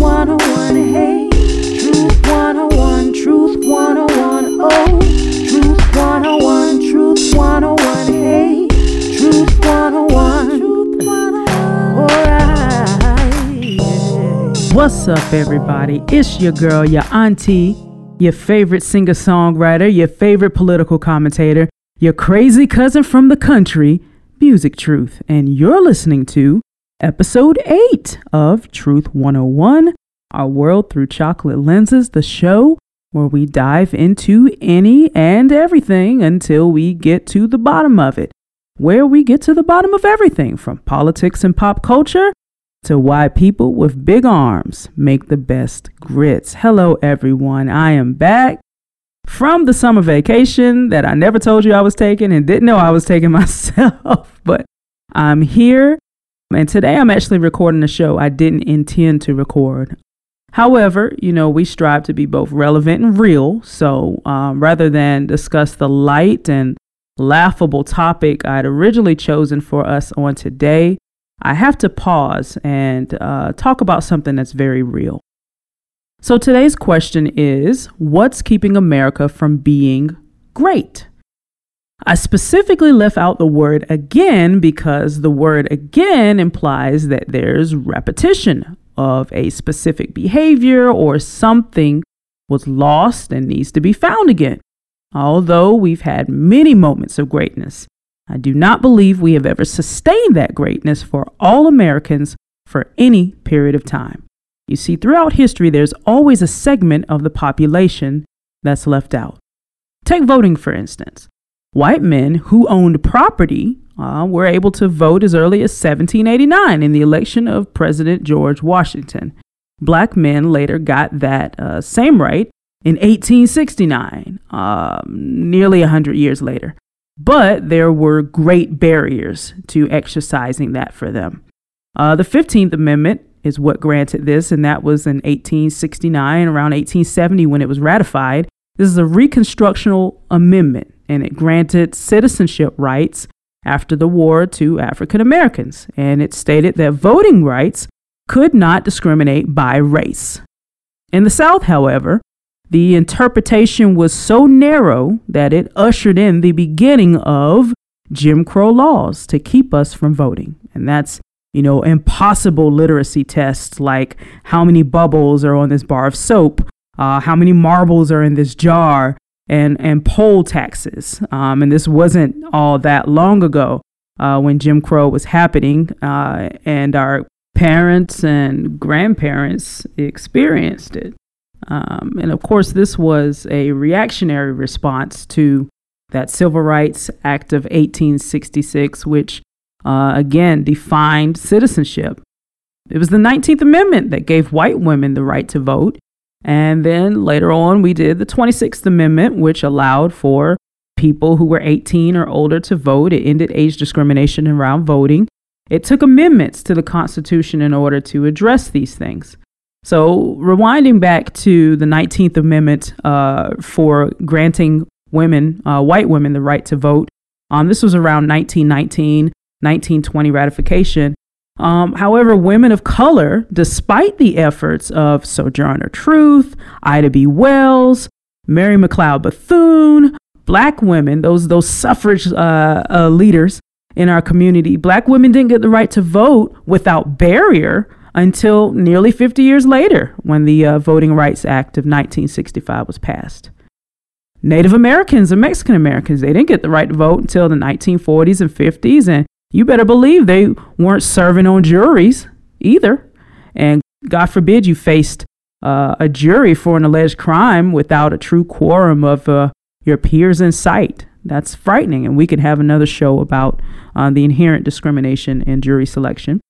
101, hey. Truth 101, Truth 101, oh. Truth 101, Truth 101, hey. Truth 101, Truth 101. Alright. yeah. What's up, everybody? It's your girl, your auntie, your favorite singer songwriter, your favorite political commentator, your crazy cousin from the country, Musiq Truth, and you're listening to episode 8 of Truth 101 Our World Through Chocolate Lenses, the show where we dive into any and everything until we get to the bottom of it. Where we get to the bottom of everything from politics and pop culture to why people with big arms make the best grits. Hello, everyone. I am back from the summer vacation that I never told you I was taking and didn't know I was taking myself, but I'm here. And today I'm actually recording a show I didn't intend to record. However, you know, we strive to be both relevant and real. So um, rather than discuss the light and laughable topic I'd originally chosen for us on today, I have to pause and uh, talk about something that's very real. So today's question is What's keeping America from being great? I specifically left out the word again because the word again implies that there's repetition of a specific behavior or something was lost and needs to be found again. Although we've had many moments of greatness, I do not believe we have ever sustained that greatness for all Americans for any period of time. You see, throughout history, there's always a segment of the population that's left out. Take voting, for instance. White men who owned property uh, were able to vote as early as 1789 in the election of President George Washington. Black men later got that uh, same right in 1869, um, nearly 100 years later. But there were great barriers to exercising that for them. Uh, the 15th Amendment is what granted this, and that was in 1869, around 1870 when it was ratified. This is a reconstructional amendment, and it granted citizenship rights after the war to African Americans. And it stated that voting rights could not discriminate by race. In the South, however, the interpretation was so narrow that it ushered in the beginning of Jim Crow laws to keep us from voting. And that's, you know, impossible literacy tests like how many bubbles are on this bar of soap, uh, how many marbles are in this jar, and, and poll taxes. Um, and this wasn't all that long ago uh, when Jim Crow was happening, uh, and our parents and grandparents experienced it. Um, and of course, this was a reactionary response to that Civil Rights Act of 1866, which uh, again defined citizenship. It was the 19th Amendment that gave white women the right to vote. And then later on, we did the 26th Amendment, which allowed for people who were 18 or older to vote. It ended age discrimination around voting. It took amendments to the Constitution in order to address these things. So, rewinding back to the 19th Amendment uh, for granting women, uh, white women, the right to vote, um, this was around 1919, 1920 ratification. Um, however, women of color, despite the efforts of Sojourner Truth, Ida B. Wells, Mary McLeod Bethune, black women, those, those suffrage uh, uh, leaders in our community, black women didn't get the right to vote without barrier until nearly 50 years later when the uh, Voting Rights Act of 1965 was passed. Native Americans and Mexican Americans, they didn't get the right to vote until the 1940s and 50s, and you better believe they weren't serving on juries either. And God forbid you faced uh, a jury for an alleged crime without a true quorum of uh, your peers in sight. That's frightening, and we could have another show about uh, the inherent discrimination in jury selection.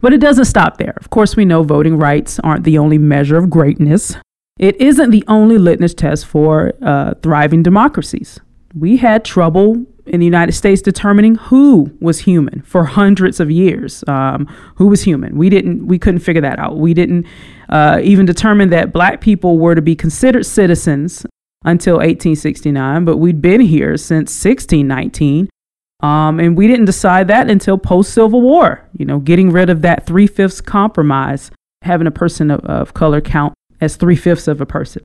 But it doesn't stop there. Of course, we know voting rights aren't the only measure of greatness. It isn't the only litmus test for uh, thriving democracies. We had trouble in the United States determining who was human for hundreds of years. Um, who was human? We didn't. We couldn't figure that out. We didn't uh, even determine that black people were to be considered citizens until 1869. But we'd been here since 1619, um, and we didn't decide that until post Civil War. You know, getting rid of that three fifths compromise having a person of, of color count as three fifths of a person.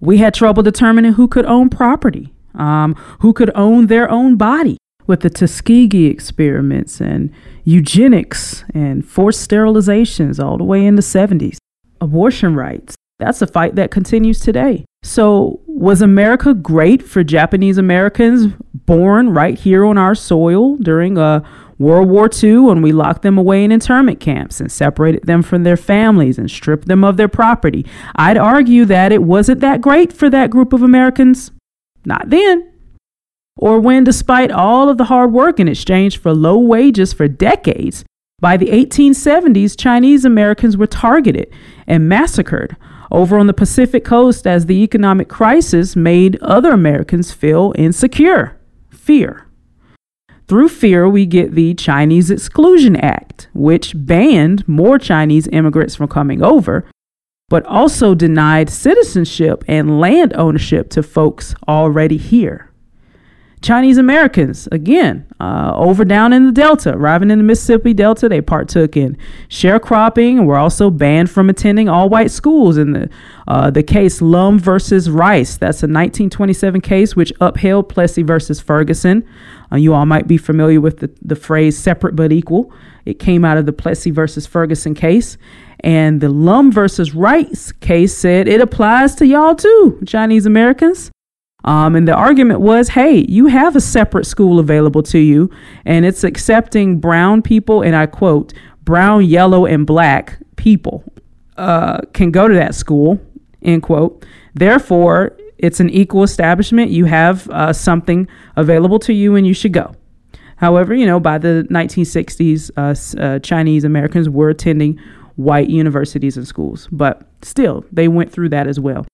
We had trouble determining who could own property, um, who could own their own body with the Tuskegee experiments and eugenics and forced sterilizations all the way in the 70s. Abortion rights. That's a fight that continues today. So, was America great for Japanese Americans born right here on our soil during uh, World War II when we locked them away in internment camps and separated them from their families and stripped them of their property? I'd argue that it wasn't that great for that group of Americans. Not then. Or when, despite all of the hard work in exchange for low wages for decades, by the 1870s, Chinese Americans were targeted and massacred over on the Pacific coast as the economic crisis made other Americans feel insecure. Fear. Through fear, we get the Chinese Exclusion Act, which banned more Chinese immigrants from coming over, but also denied citizenship and land ownership to folks already here. Chinese Americans, again, uh, over down in the Delta, arriving in the Mississippi Delta, they partook in sharecropping and were also banned from attending all white schools in the, uh, the case Lum versus Rice. That's a 1927 case which upheld Plessy versus Ferguson. Uh, you all might be familiar with the, the phrase separate but equal. It came out of the Plessy versus Ferguson case. And the Lum versus Rice case said it applies to y'all too, Chinese Americans. Um, and the argument was hey, you have a separate school available to you, and it's accepting brown people, and I quote, brown, yellow, and black people uh, can go to that school, end quote. Therefore, it's an equal establishment. You have uh, something available to you, and you should go. However, you know, by the 1960s, uh, uh, Chinese Americans were attending white universities and schools, but still, they went through that as well.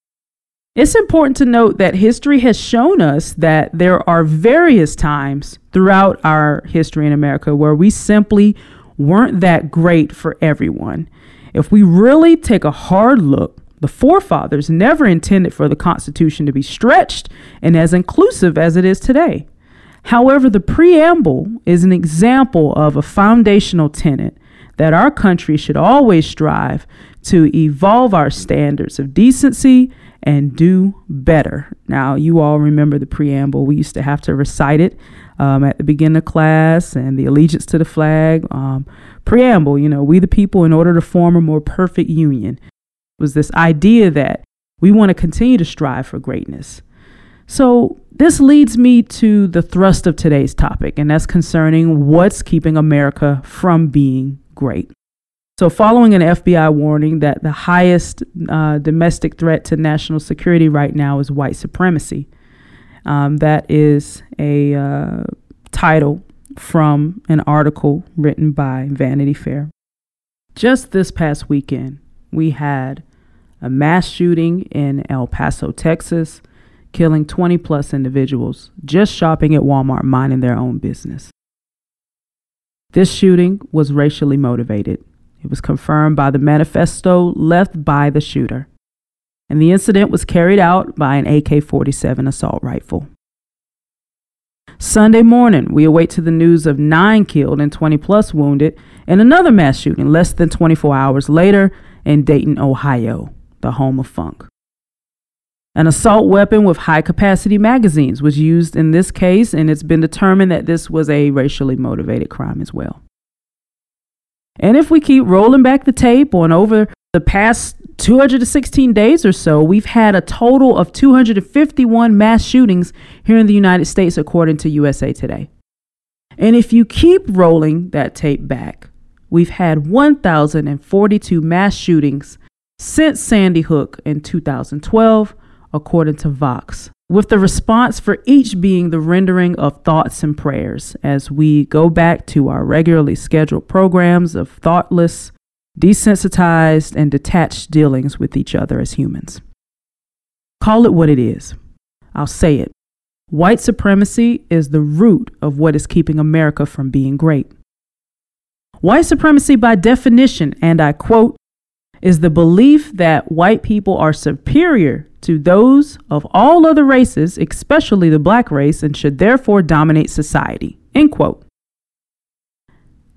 It's important to note that history has shown us that there are various times throughout our history in America where we simply weren't that great for everyone. If we really take a hard look, the forefathers never intended for the Constitution to be stretched and as inclusive as it is today. However, the preamble is an example of a foundational tenet that our country should always strive to evolve our standards of decency and do better. Now, you all remember the preamble. We used to have to recite it um, at the beginning of class and the allegiance to the flag. Um, preamble, you know, we the people, in order to form a more perfect union, was this idea that we want to continue to strive for greatness. So, this leads me to the thrust of today's topic, and that's concerning what's keeping America from being great. So, following an FBI warning that the highest uh, domestic threat to national security right now is white supremacy, um, that is a uh, title from an article written by Vanity Fair. Just this past weekend, we had a mass shooting in El Paso, Texas, killing 20 plus individuals just shopping at Walmart, minding their own business. This shooting was racially motivated. It was confirmed by the manifesto left by the shooter. And the incident was carried out by an AK 47 assault rifle. Sunday morning, we await to the news of nine killed and 20 plus wounded in another mass shooting less than 24 hours later in Dayton, Ohio, the home of funk. An assault weapon with high capacity magazines was used in this case, and it's been determined that this was a racially motivated crime as well. And if we keep rolling back the tape on over the past 216 days or so, we've had a total of 251 mass shootings here in the United States, according to USA Today. And if you keep rolling that tape back, we've had 1,042 mass shootings since Sandy Hook in 2012, according to Vox with the response for each being the rendering of thoughts and prayers as we go back to our regularly scheduled programs of thoughtless, desensitized, and detached dealings with each other as humans. Call it what it is. I'll say it. White supremacy is the root of what is keeping America from being great. White supremacy, by definition, and I quote, is the belief that white people are superior to those of all other races, especially the black race, and should therefore dominate society. End quote.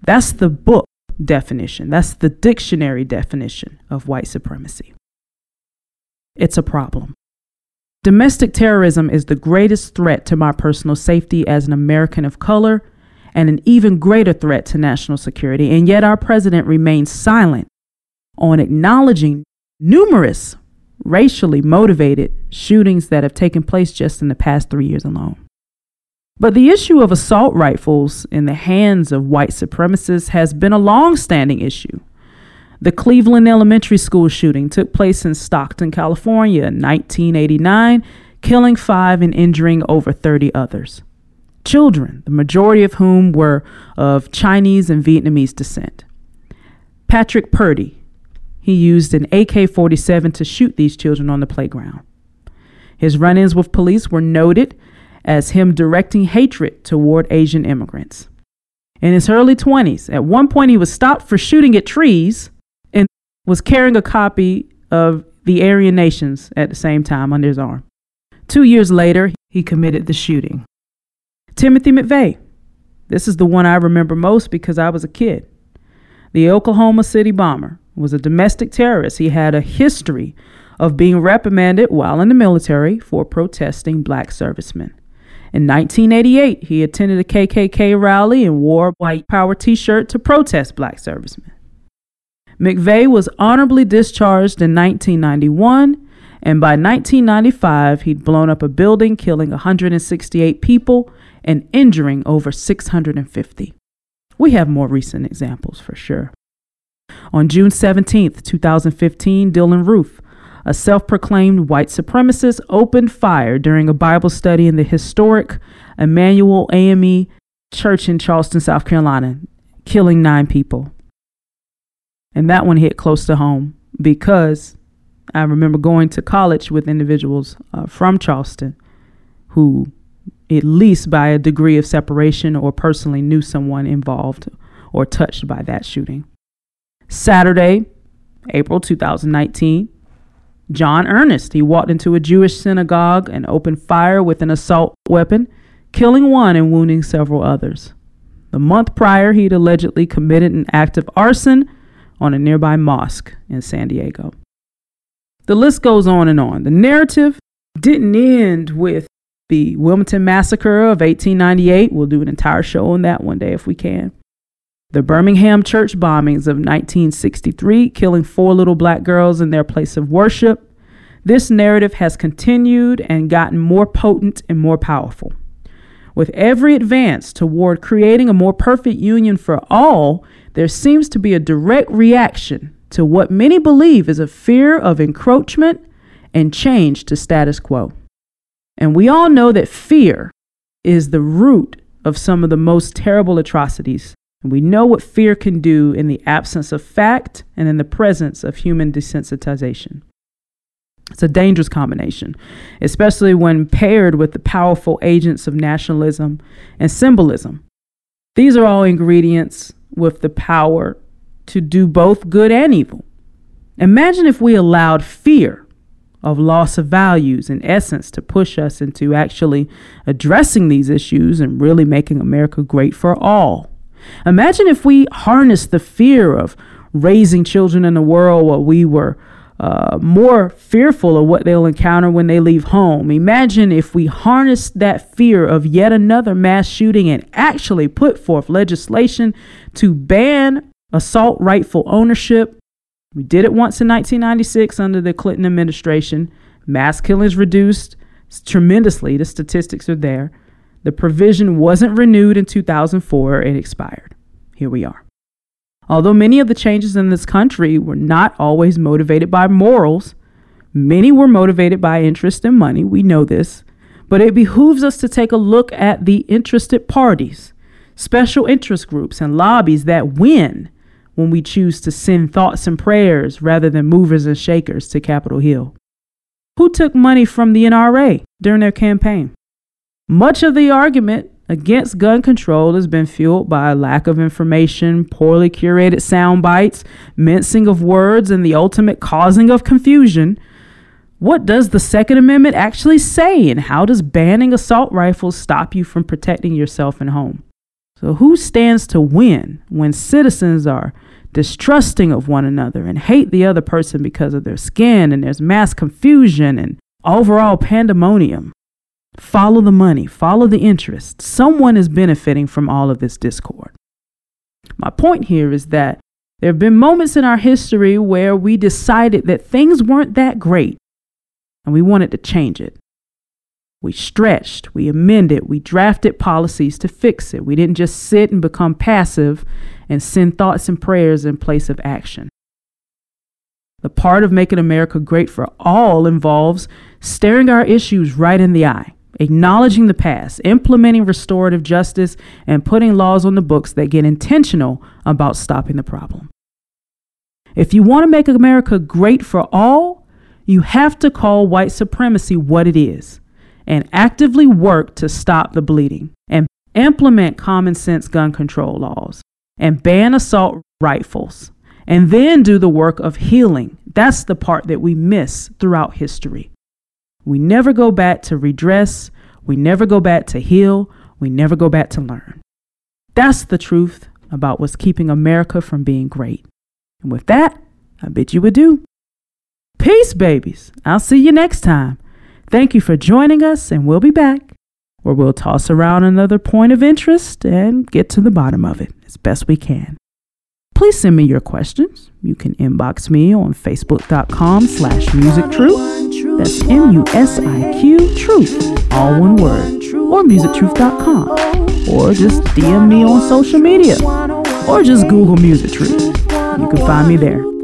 That's the book definition. That's the dictionary definition of white supremacy. It's a problem. Domestic terrorism is the greatest threat to my personal safety as an American of color and an even greater threat to national security. And yet, our president remains silent on acknowledging numerous racially motivated shootings that have taken place just in the past three years alone. But the issue of assault rifles in the hands of white supremacists has been a long standing issue. The Cleveland Elementary School shooting took place in Stockton, California in 1989, killing five and injuring over 30 others. Children, the majority of whom were of Chinese and Vietnamese descent. Patrick Purdy, he used an AK 47 to shoot these children on the playground. His run ins with police were noted as him directing hatred toward Asian immigrants. In his early 20s, at one point he was stopped for shooting at trees and was carrying a copy of The Aryan Nations at the same time under his arm. Two years later, he committed the shooting. Timothy McVeigh. This is the one I remember most because I was a kid. The Oklahoma City bomber was a domestic terrorist. He had a history of being reprimanded while in the military for protesting black servicemen. In 1988, he attended a KKK rally and wore a white power t shirt to protest black servicemen. McVeigh was honorably discharged in 1991, and by 1995, he'd blown up a building, killing 168 people and injuring over 650. We have more recent examples for sure. On June 17, 2015, Dylann Roof, a self proclaimed white supremacist, opened fire during a Bible study in the historic Emanuel AME Church in Charleston, South Carolina, killing nine people. And that one hit close to home because I remember going to college with individuals uh, from Charleston who, at least by a degree of separation or personally knew someone involved or touched by that shooting. Saturday, April 2019, John Earnest. he walked into a Jewish synagogue and opened fire with an assault weapon, killing one and wounding several others. The month prior, he'd allegedly committed an act of arson on a nearby mosque in San Diego. The list goes on and on. The narrative didn't end with the Wilmington Massacre of 1898. We'll do an entire show on that one day if we can. The Birmingham church bombings of 1963, killing four little black girls in their place of worship. This narrative has continued and gotten more potent and more powerful. With every advance toward creating a more perfect union for all, there seems to be a direct reaction to what many believe is a fear of encroachment and change to status quo. And we all know that fear is the root of some of the most terrible atrocities and we know what fear can do in the absence of fact and in the presence of human desensitization. It's a dangerous combination, especially when paired with the powerful agents of nationalism and symbolism. These are all ingredients with the power to do both good and evil. Imagine if we allowed fear of loss of values and essence to push us into actually addressing these issues and really making America great for all. Imagine if we harnessed the fear of raising children in a world where we were uh, more fearful of what they'll encounter when they leave home. Imagine if we harnessed that fear of yet another mass shooting and actually put forth legislation to ban assault rifle ownership. We did it once in 1996 under the Clinton administration. Mass killings reduced tremendously. The statistics are there. The provision wasn't renewed in 2004, it expired. Here we are. Although many of the changes in this country were not always motivated by morals, many were motivated by interest and money. We know this. But it behooves us to take a look at the interested parties, special interest groups, and lobbies that win when we choose to send thoughts and prayers rather than movers and shakers to Capitol Hill. Who took money from the NRA during their campaign? Much of the argument against gun control has been fueled by a lack of information, poorly curated sound bites, mincing of words, and the ultimate causing of confusion. What does the Second Amendment actually say, and how does banning assault rifles stop you from protecting yourself and home? So, who stands to win when citizens are distrusting of one another and hate the other person because of their skin and there's mass confusion and overall pandemonium? Follow the money, follow the interest. Someone is benefiting from all of this discord. My point here is that there have been moments in our history where we decided that things weren't that great and we wanted to change it. We stretched, we amended, we drafted policies to fix it. We didn't just sit and become passive and send thoughts and prayers in place of action. The part of making America great for all involves staring our issues right in the eye acknowledging the past, implementing restorative justice, and putting laws on the books that get intentional about stopping the problem. If you want to make America great for all, you have to call white supremacy what it is and actively work to stop the bleeding and implement common sense gun control laws and ban assault rifles and then do the work of healing. That's the part that we miss throughout history. We never go back to redress. We never go back to heal. We never go back to learn. That's the truth about what's keeping America from being great. And with that, I bid you adieu. Peace, babies. I'll see you next time. Thank you for joining us, and we'll be back where we'll toss around another point of interest and get to the bottom of it as best we can. Please send me your questions. You can inbox me on facebook.com slash musiq truth. That's M-U-S-I-Q truth, all one word. Or musiqtruth.com. Or just DM me on social media. Or just Google Musiq Truth. You can find me there.